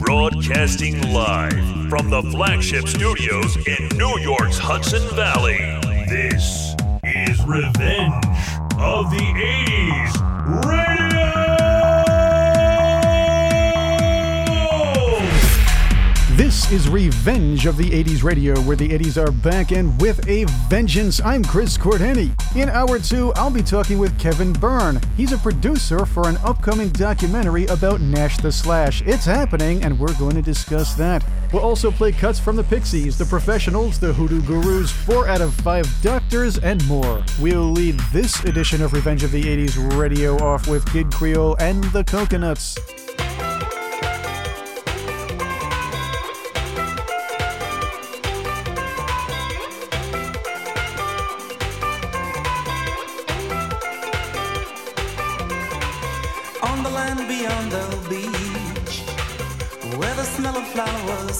Broadcasting live from the flagship studios in New York's Hudson Valley. This is Revenge of the 80s Radio! This is Revenge of the 80s Radio, where the 80s are back and with a vengeance. I'm Chris Cordani. In hour two, I'll be talking with Kevan Byrne. He's a producer for an upcoming documentary about Nash the Slash. It's happening, and we're going to discuss that. We'll also play cuts from the Pixies, the Professionals, the Hoodoo Gurus, 4 out of 5 Doctors, and more. We'll lead this edition of Revenge of the 80s Radio off with Kid Creole and the Coconuts.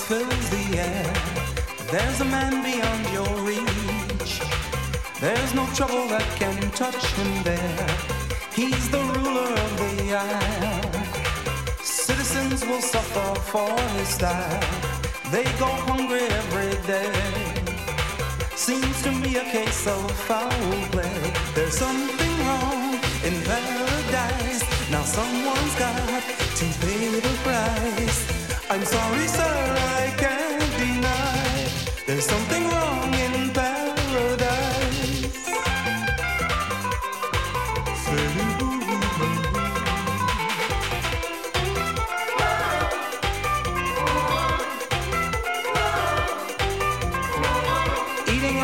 Fills the air, there's a man beyond your reach. There's no trouble that can touch him there. He's the ruler of the isle. Citizens will suffer for his style. They go hungry every day. Seems to me a case of foul play. There's something wrong in paradise. Now someone's got to pay the price. I'm sorry, sir, I can't deny. There's something wrong in paradise. Eating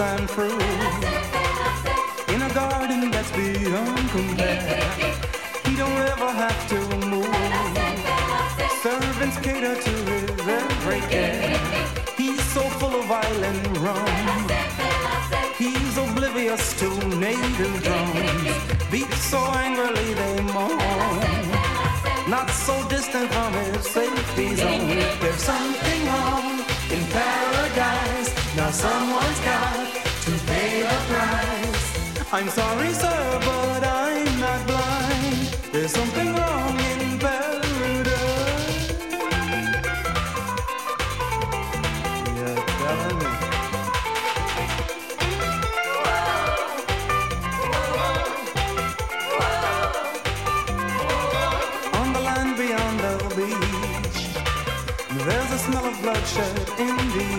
and fruit in a garden that's beyond compare. Cater to his every. He's so full of island rum. He's oblivious to native drums. Beats so angrily they moan. Not so distant from his safety zone. There's something wrong in paradise. Now someone's got to pay the price. I'm sorry, sir, but I'm not blind. There's something wrong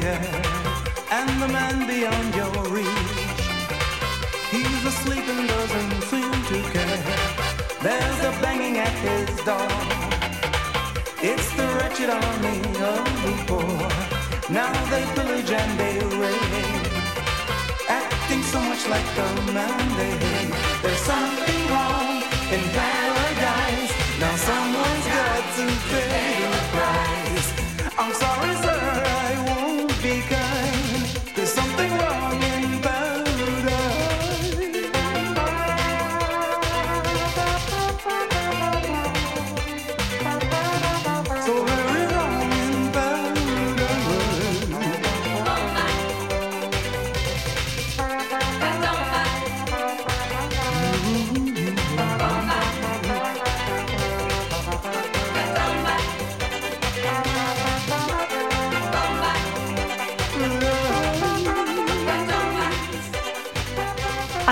and the man beyond your reach. He's asleep and doesn't seem to care. There's a banging at his door. It's the wretched army of the poor. Now they pillage and they raid, acting so much like the man they hate. There's something wrong in paradise. Now someone's got to pay the price.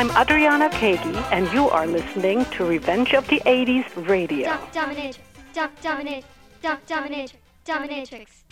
I'm Adriana Kagi, and you are listening to Revenge of the 80s Radio. Dom- dominate, dom- dominate, dom- dominate. Dominatrix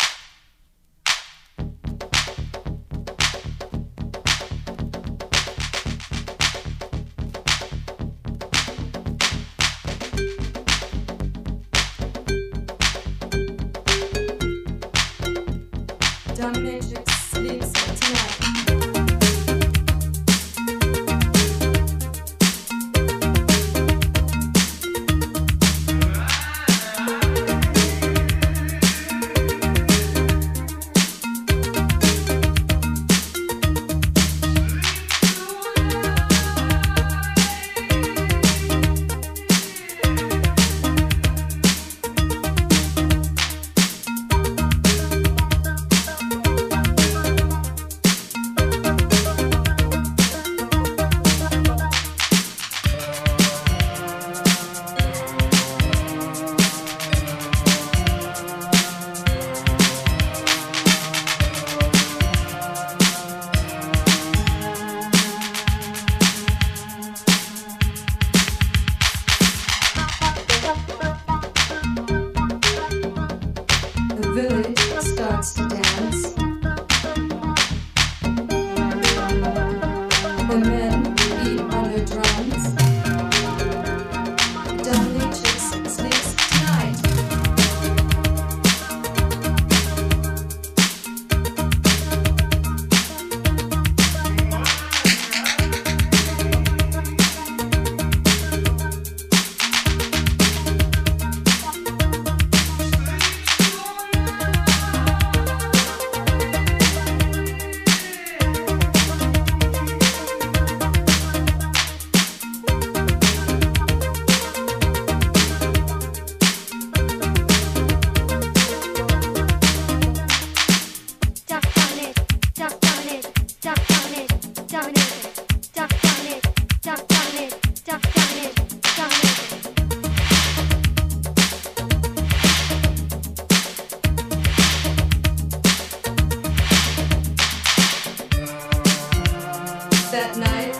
That night,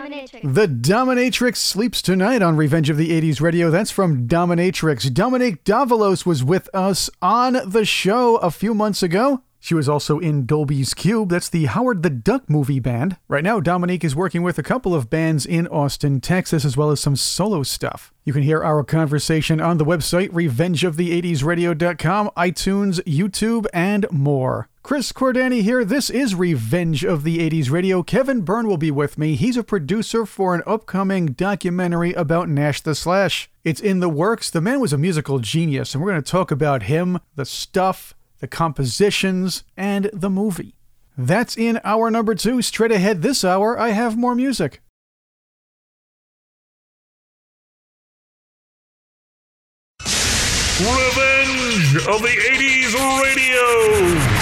The Dominatrix sleeps tonight on Revenge of the 80s Radio. That's from Dominatrix. Dominique Davalos was with us on the show a few months ago. She was also in Dolby's Cube. That's the Howard the Duck movie band. Right now, Dominique is working with a couple of bands in Austin, Texas, as well as some solo stuff. You can hear our conversation on the website revengeofthe80sradio.com, iTunes, YouTube, and more. Chris Cordani here. This is Revenge of the 80s Radio. Kevan Byrne will be with me. He's a producer for an upcoming documentary about Nash the Slash. It's in the works. The man was a musical genius, and we're going to talk about him, the stuff, the compositions, and the movie. That's in hour number two. Straight ahead this hour, I have more music. Revenge of the 80s Radio.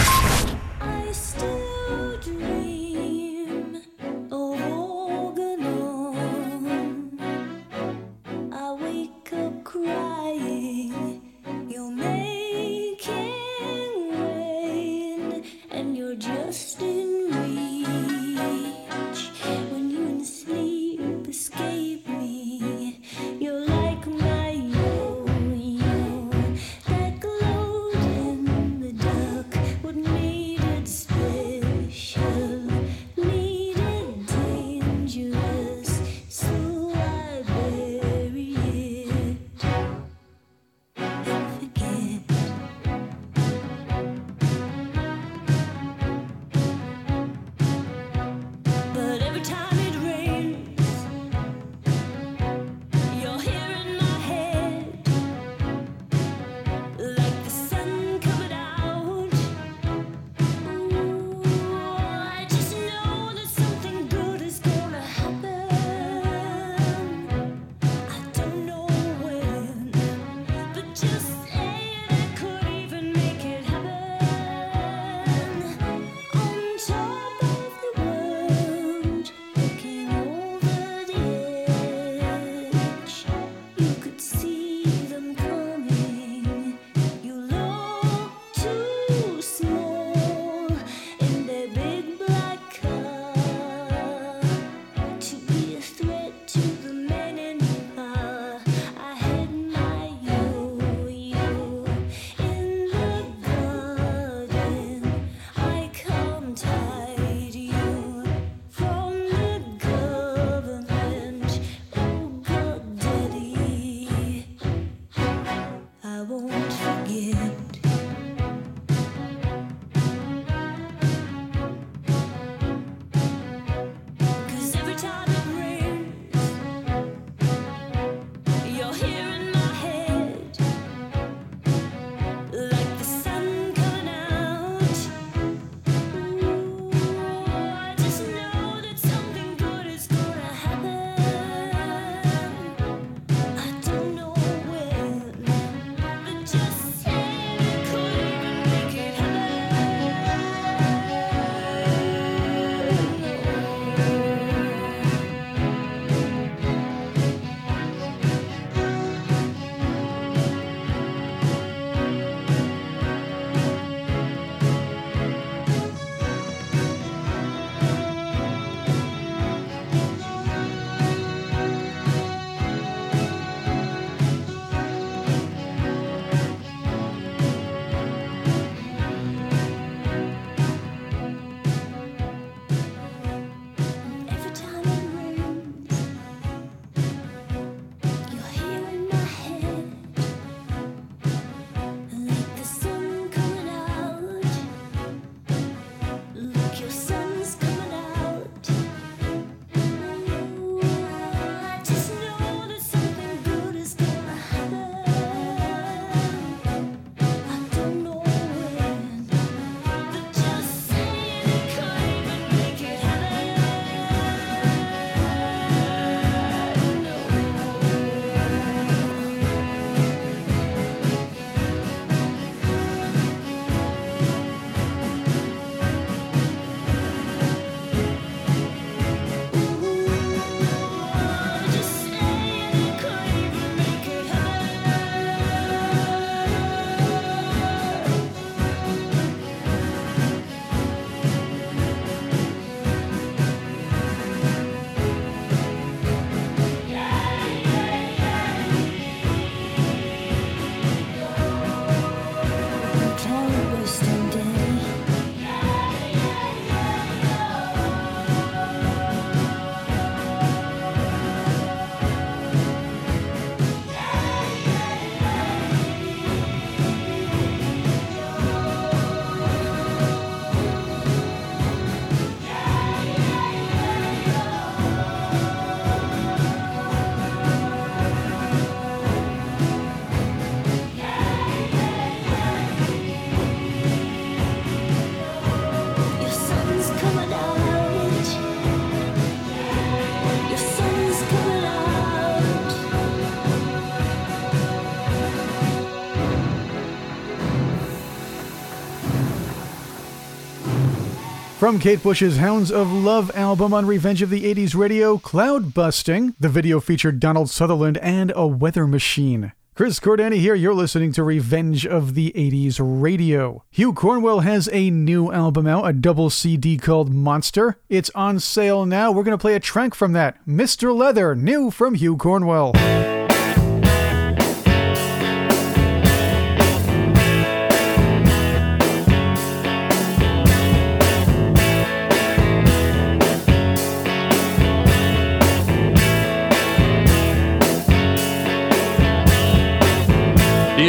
From Kate Bush's Hounds of Love album on Revenge of the 80s Radio, Cloud Busting. The video featured Donald Sutherland and a weather machine. Chris Cordani here. You're listening to Revenge of the 80s Radio. Hugh Cornwell has a new album out, a double CD called Monster. It's on sale now. We're going to play a track from that Mr. Leather, new from Hugh Cornwell.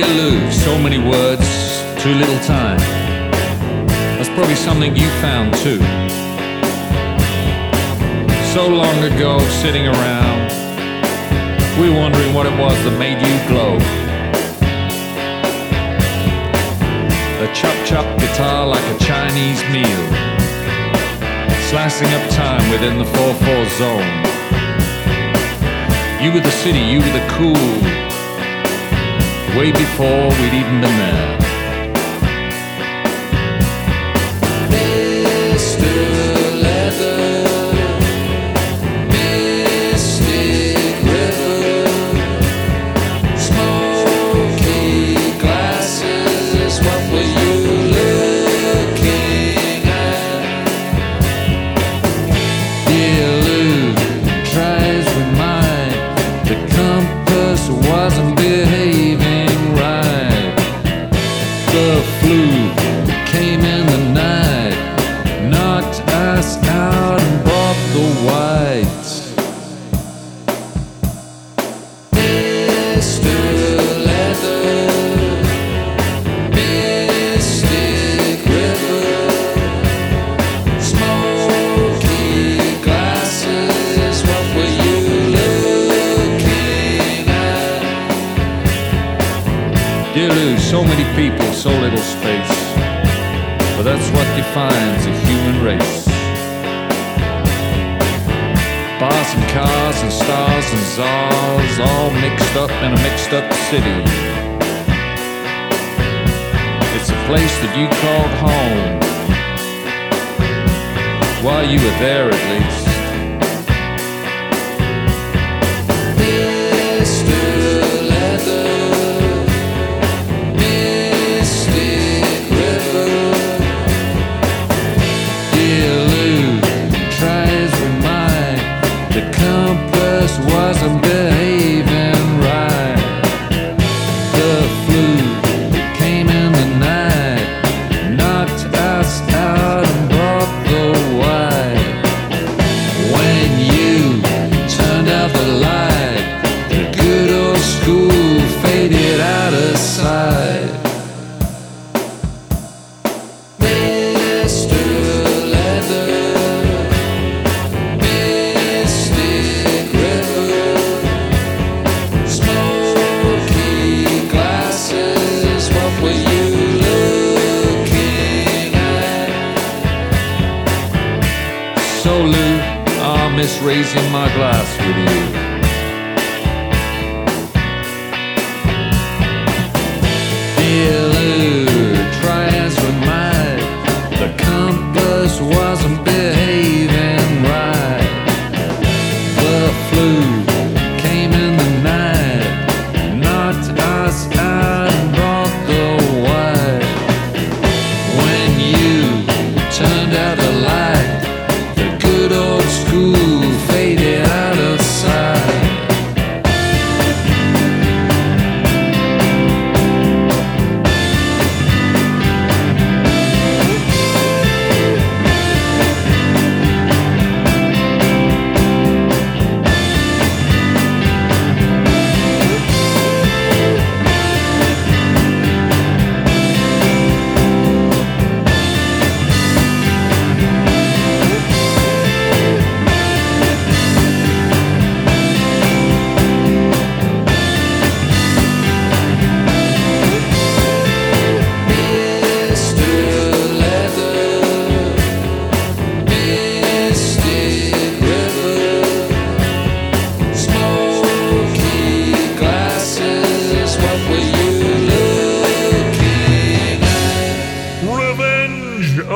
Lou, so many words, too little time. That's probably something you found too. So long ago, sitting around, we were wondering what it was that made you glow. A chop chop guitar like a Chinese meal, slicing up time within the 4-4 zone. You were the city, you were the cool way before we'd even been there.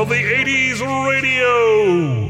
Of the 80s Radio.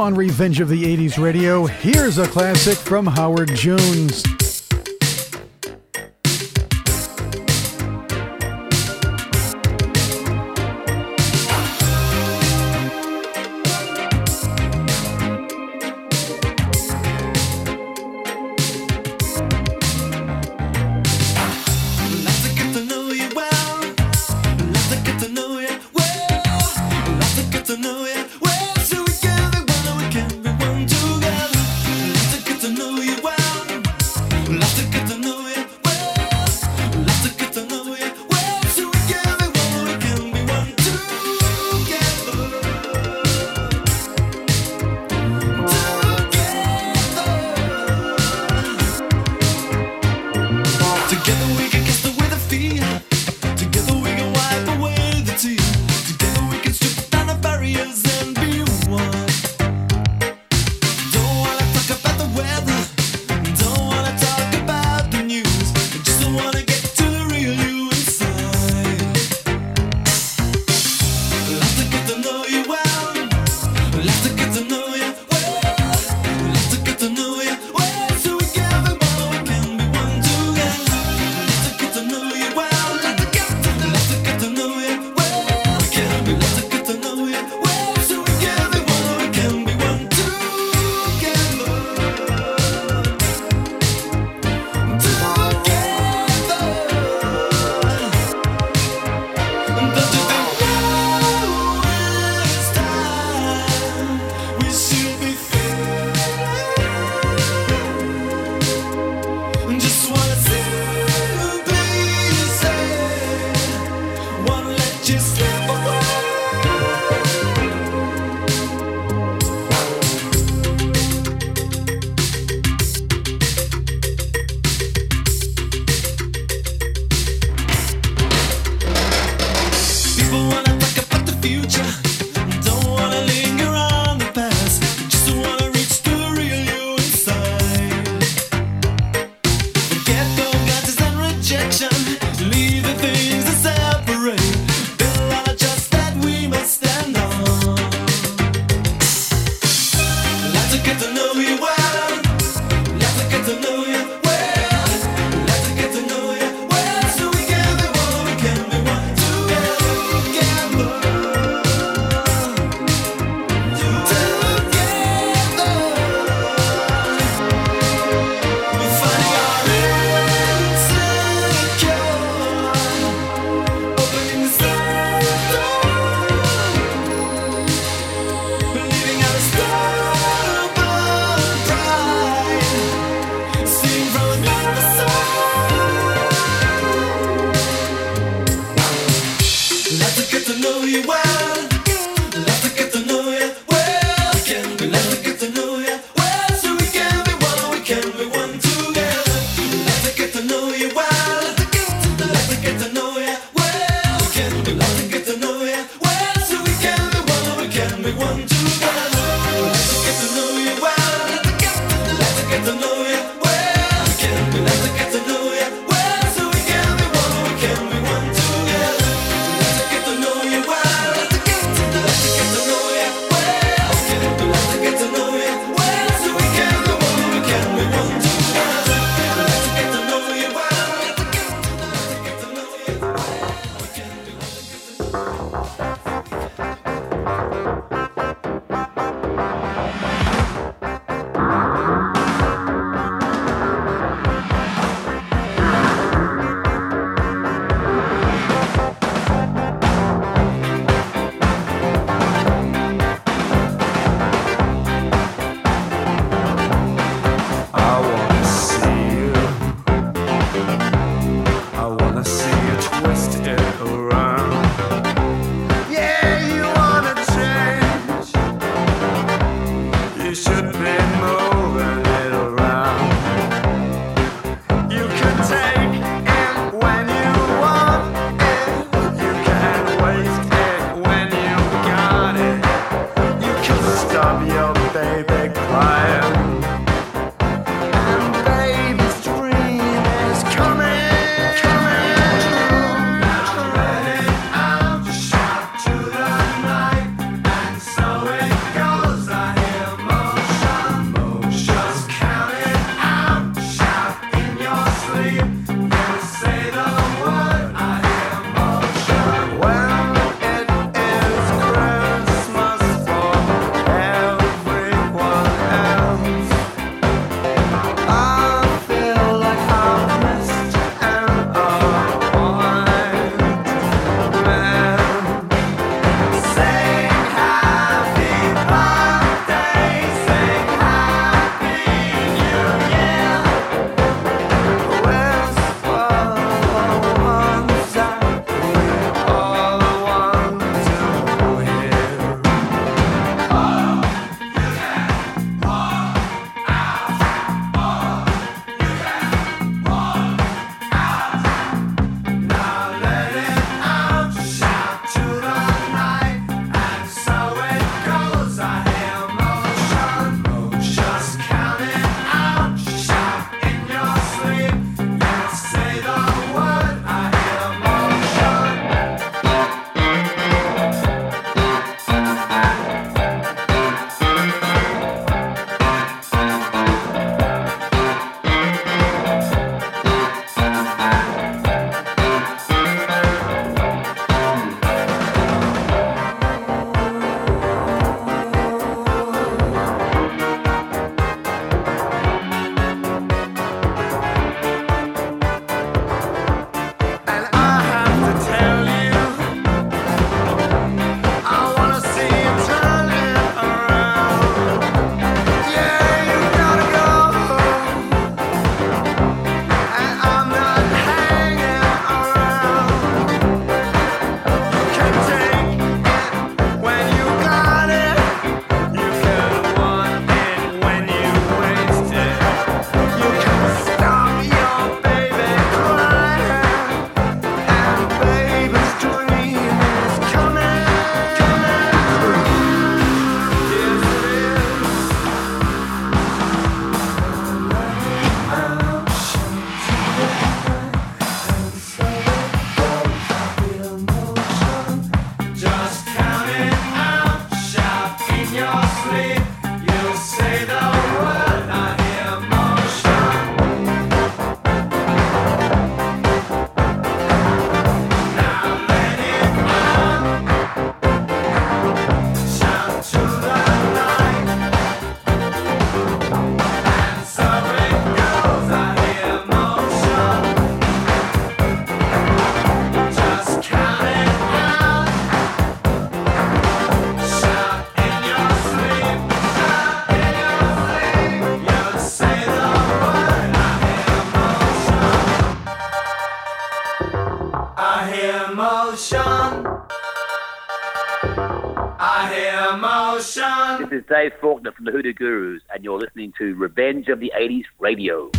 on Revenge of the 80s Radio, here's a classic from Howard Jones. Is Dave Faulkner from the Hoodoo Gurus, and you're listening to Revenge of the 80s Radio.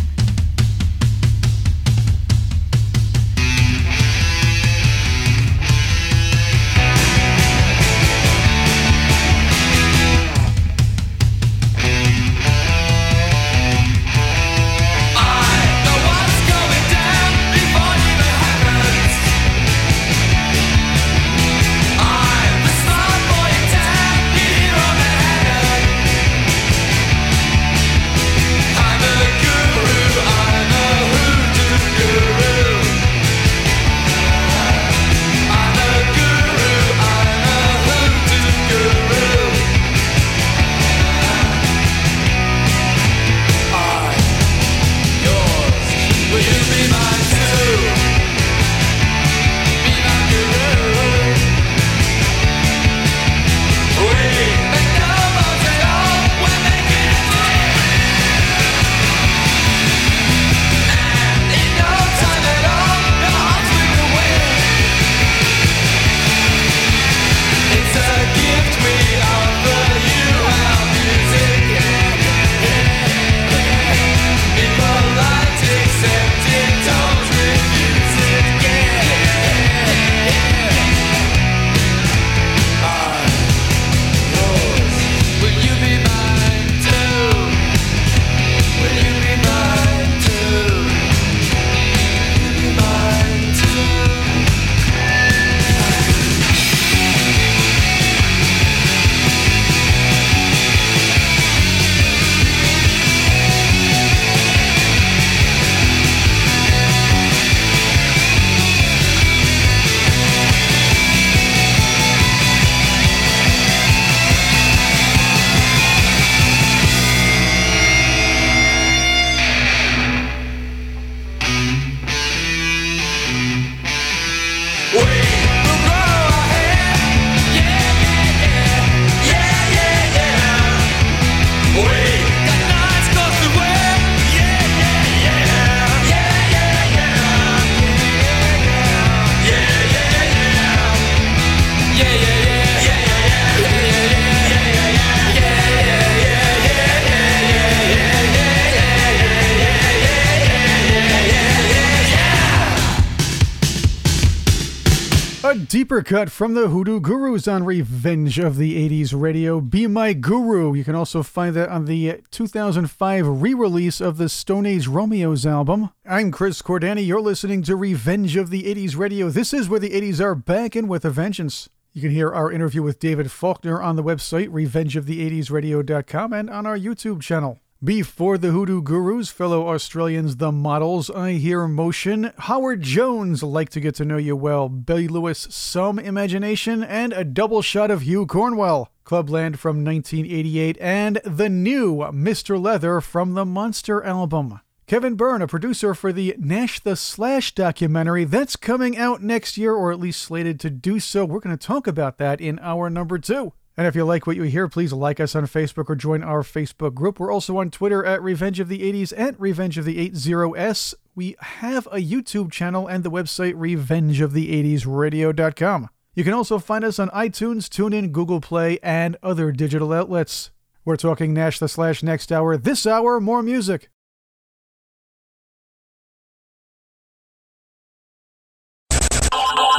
A deeper cut from the Hoodoo Gurus on Revenge of the 80s Radio. Be My Guru. You can also find that on the 2005 re release of the Stone Age Romeos album. I'm Chris Cordani. You're listening to Revenge of the 80s Radio. This is where the 80s are back in with a vengeance. You can hear our interview with David Faulkner on the website revengeofthe80sradio.com and on our YouTube channel. Before the Hoodoo Gurus, fellow Australians, the models, I hear motion. Howard Jones, like to get to know you well. Billy Lewis, some imagination, and a double shot of Hugh Cornwell. Clubland from 1988, and the new Mr. Leather from the Monster album. Kevan Byrne, a producer for the Nash the Slash documentary that's coming out next year, or at least slated to do so. We're going to talk about that in hour number two. And if you like what you hear, please like us on Facebook or join our Facebook group. We're also on Twitter at Revenge of the 80s and Revenge of the 80s. We have a YouTube channel and the website revengeofthe80sradio.com. You can also find us on iTunes, TuneIn, Google Play, and other digital outlets. We're talking Nash the Slash next hour. This hour, more music.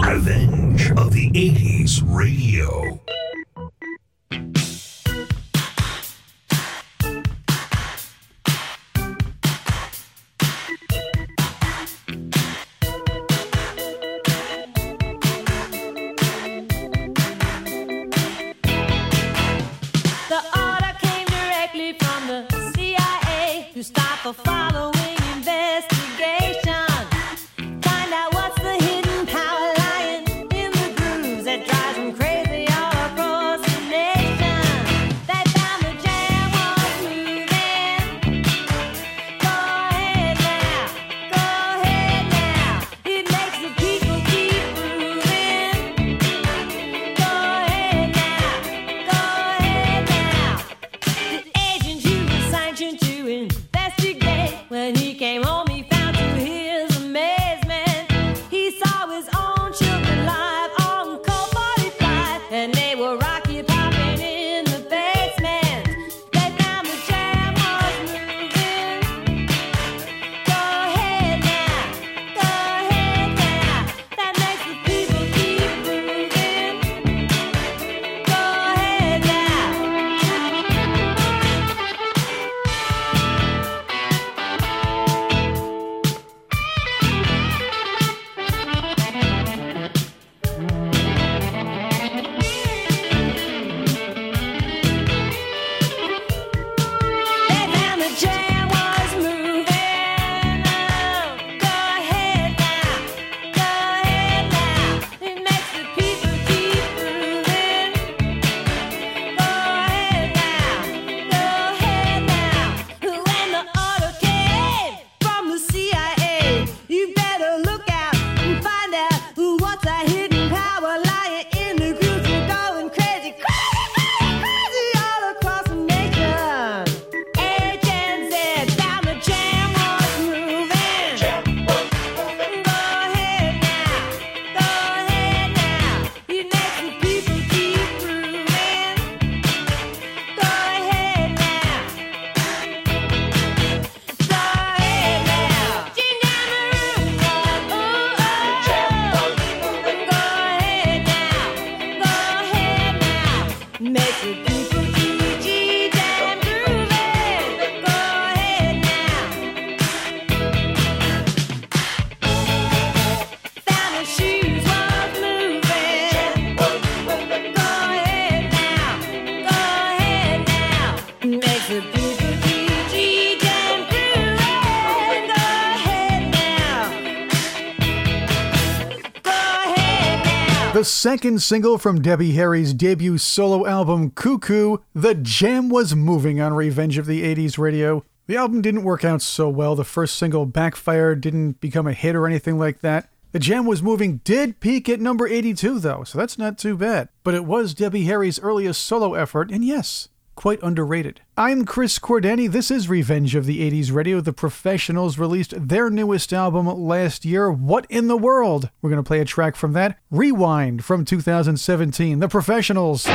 Revenge of the 80s Radio. second single from Debbie Harry's debut solo album KooKoo, the jam was moving on Revenge of the 80s radio. The album didn't work out so well. The first single, Backfire, didn't become a hit or anything like that. The jam was moving did peak at number 82, though, so that's not too bad. But it was Debbie Harry's earliest solo effort, and yes, quite underrated. I'm Chris Cordani. This is Revenge of the 80s Radio. The Professionals released their newest album last year, What in the World? We're going to play a track from that. Rewind from 2017, The Professionals.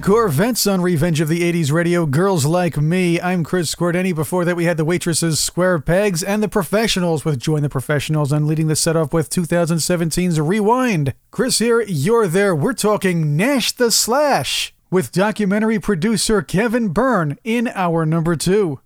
Corvettes on Revenge of the 80s Radio, Girls Like Me. I'm Chris Cordani. Before that, we had the waitresses Square Pegs and the professionals with Join the Professionals. and leading the set off with 2017's Rewind. Chris here, you're there. We're talking Nash the Slash with documentary producer Kevan Byrne in our number two.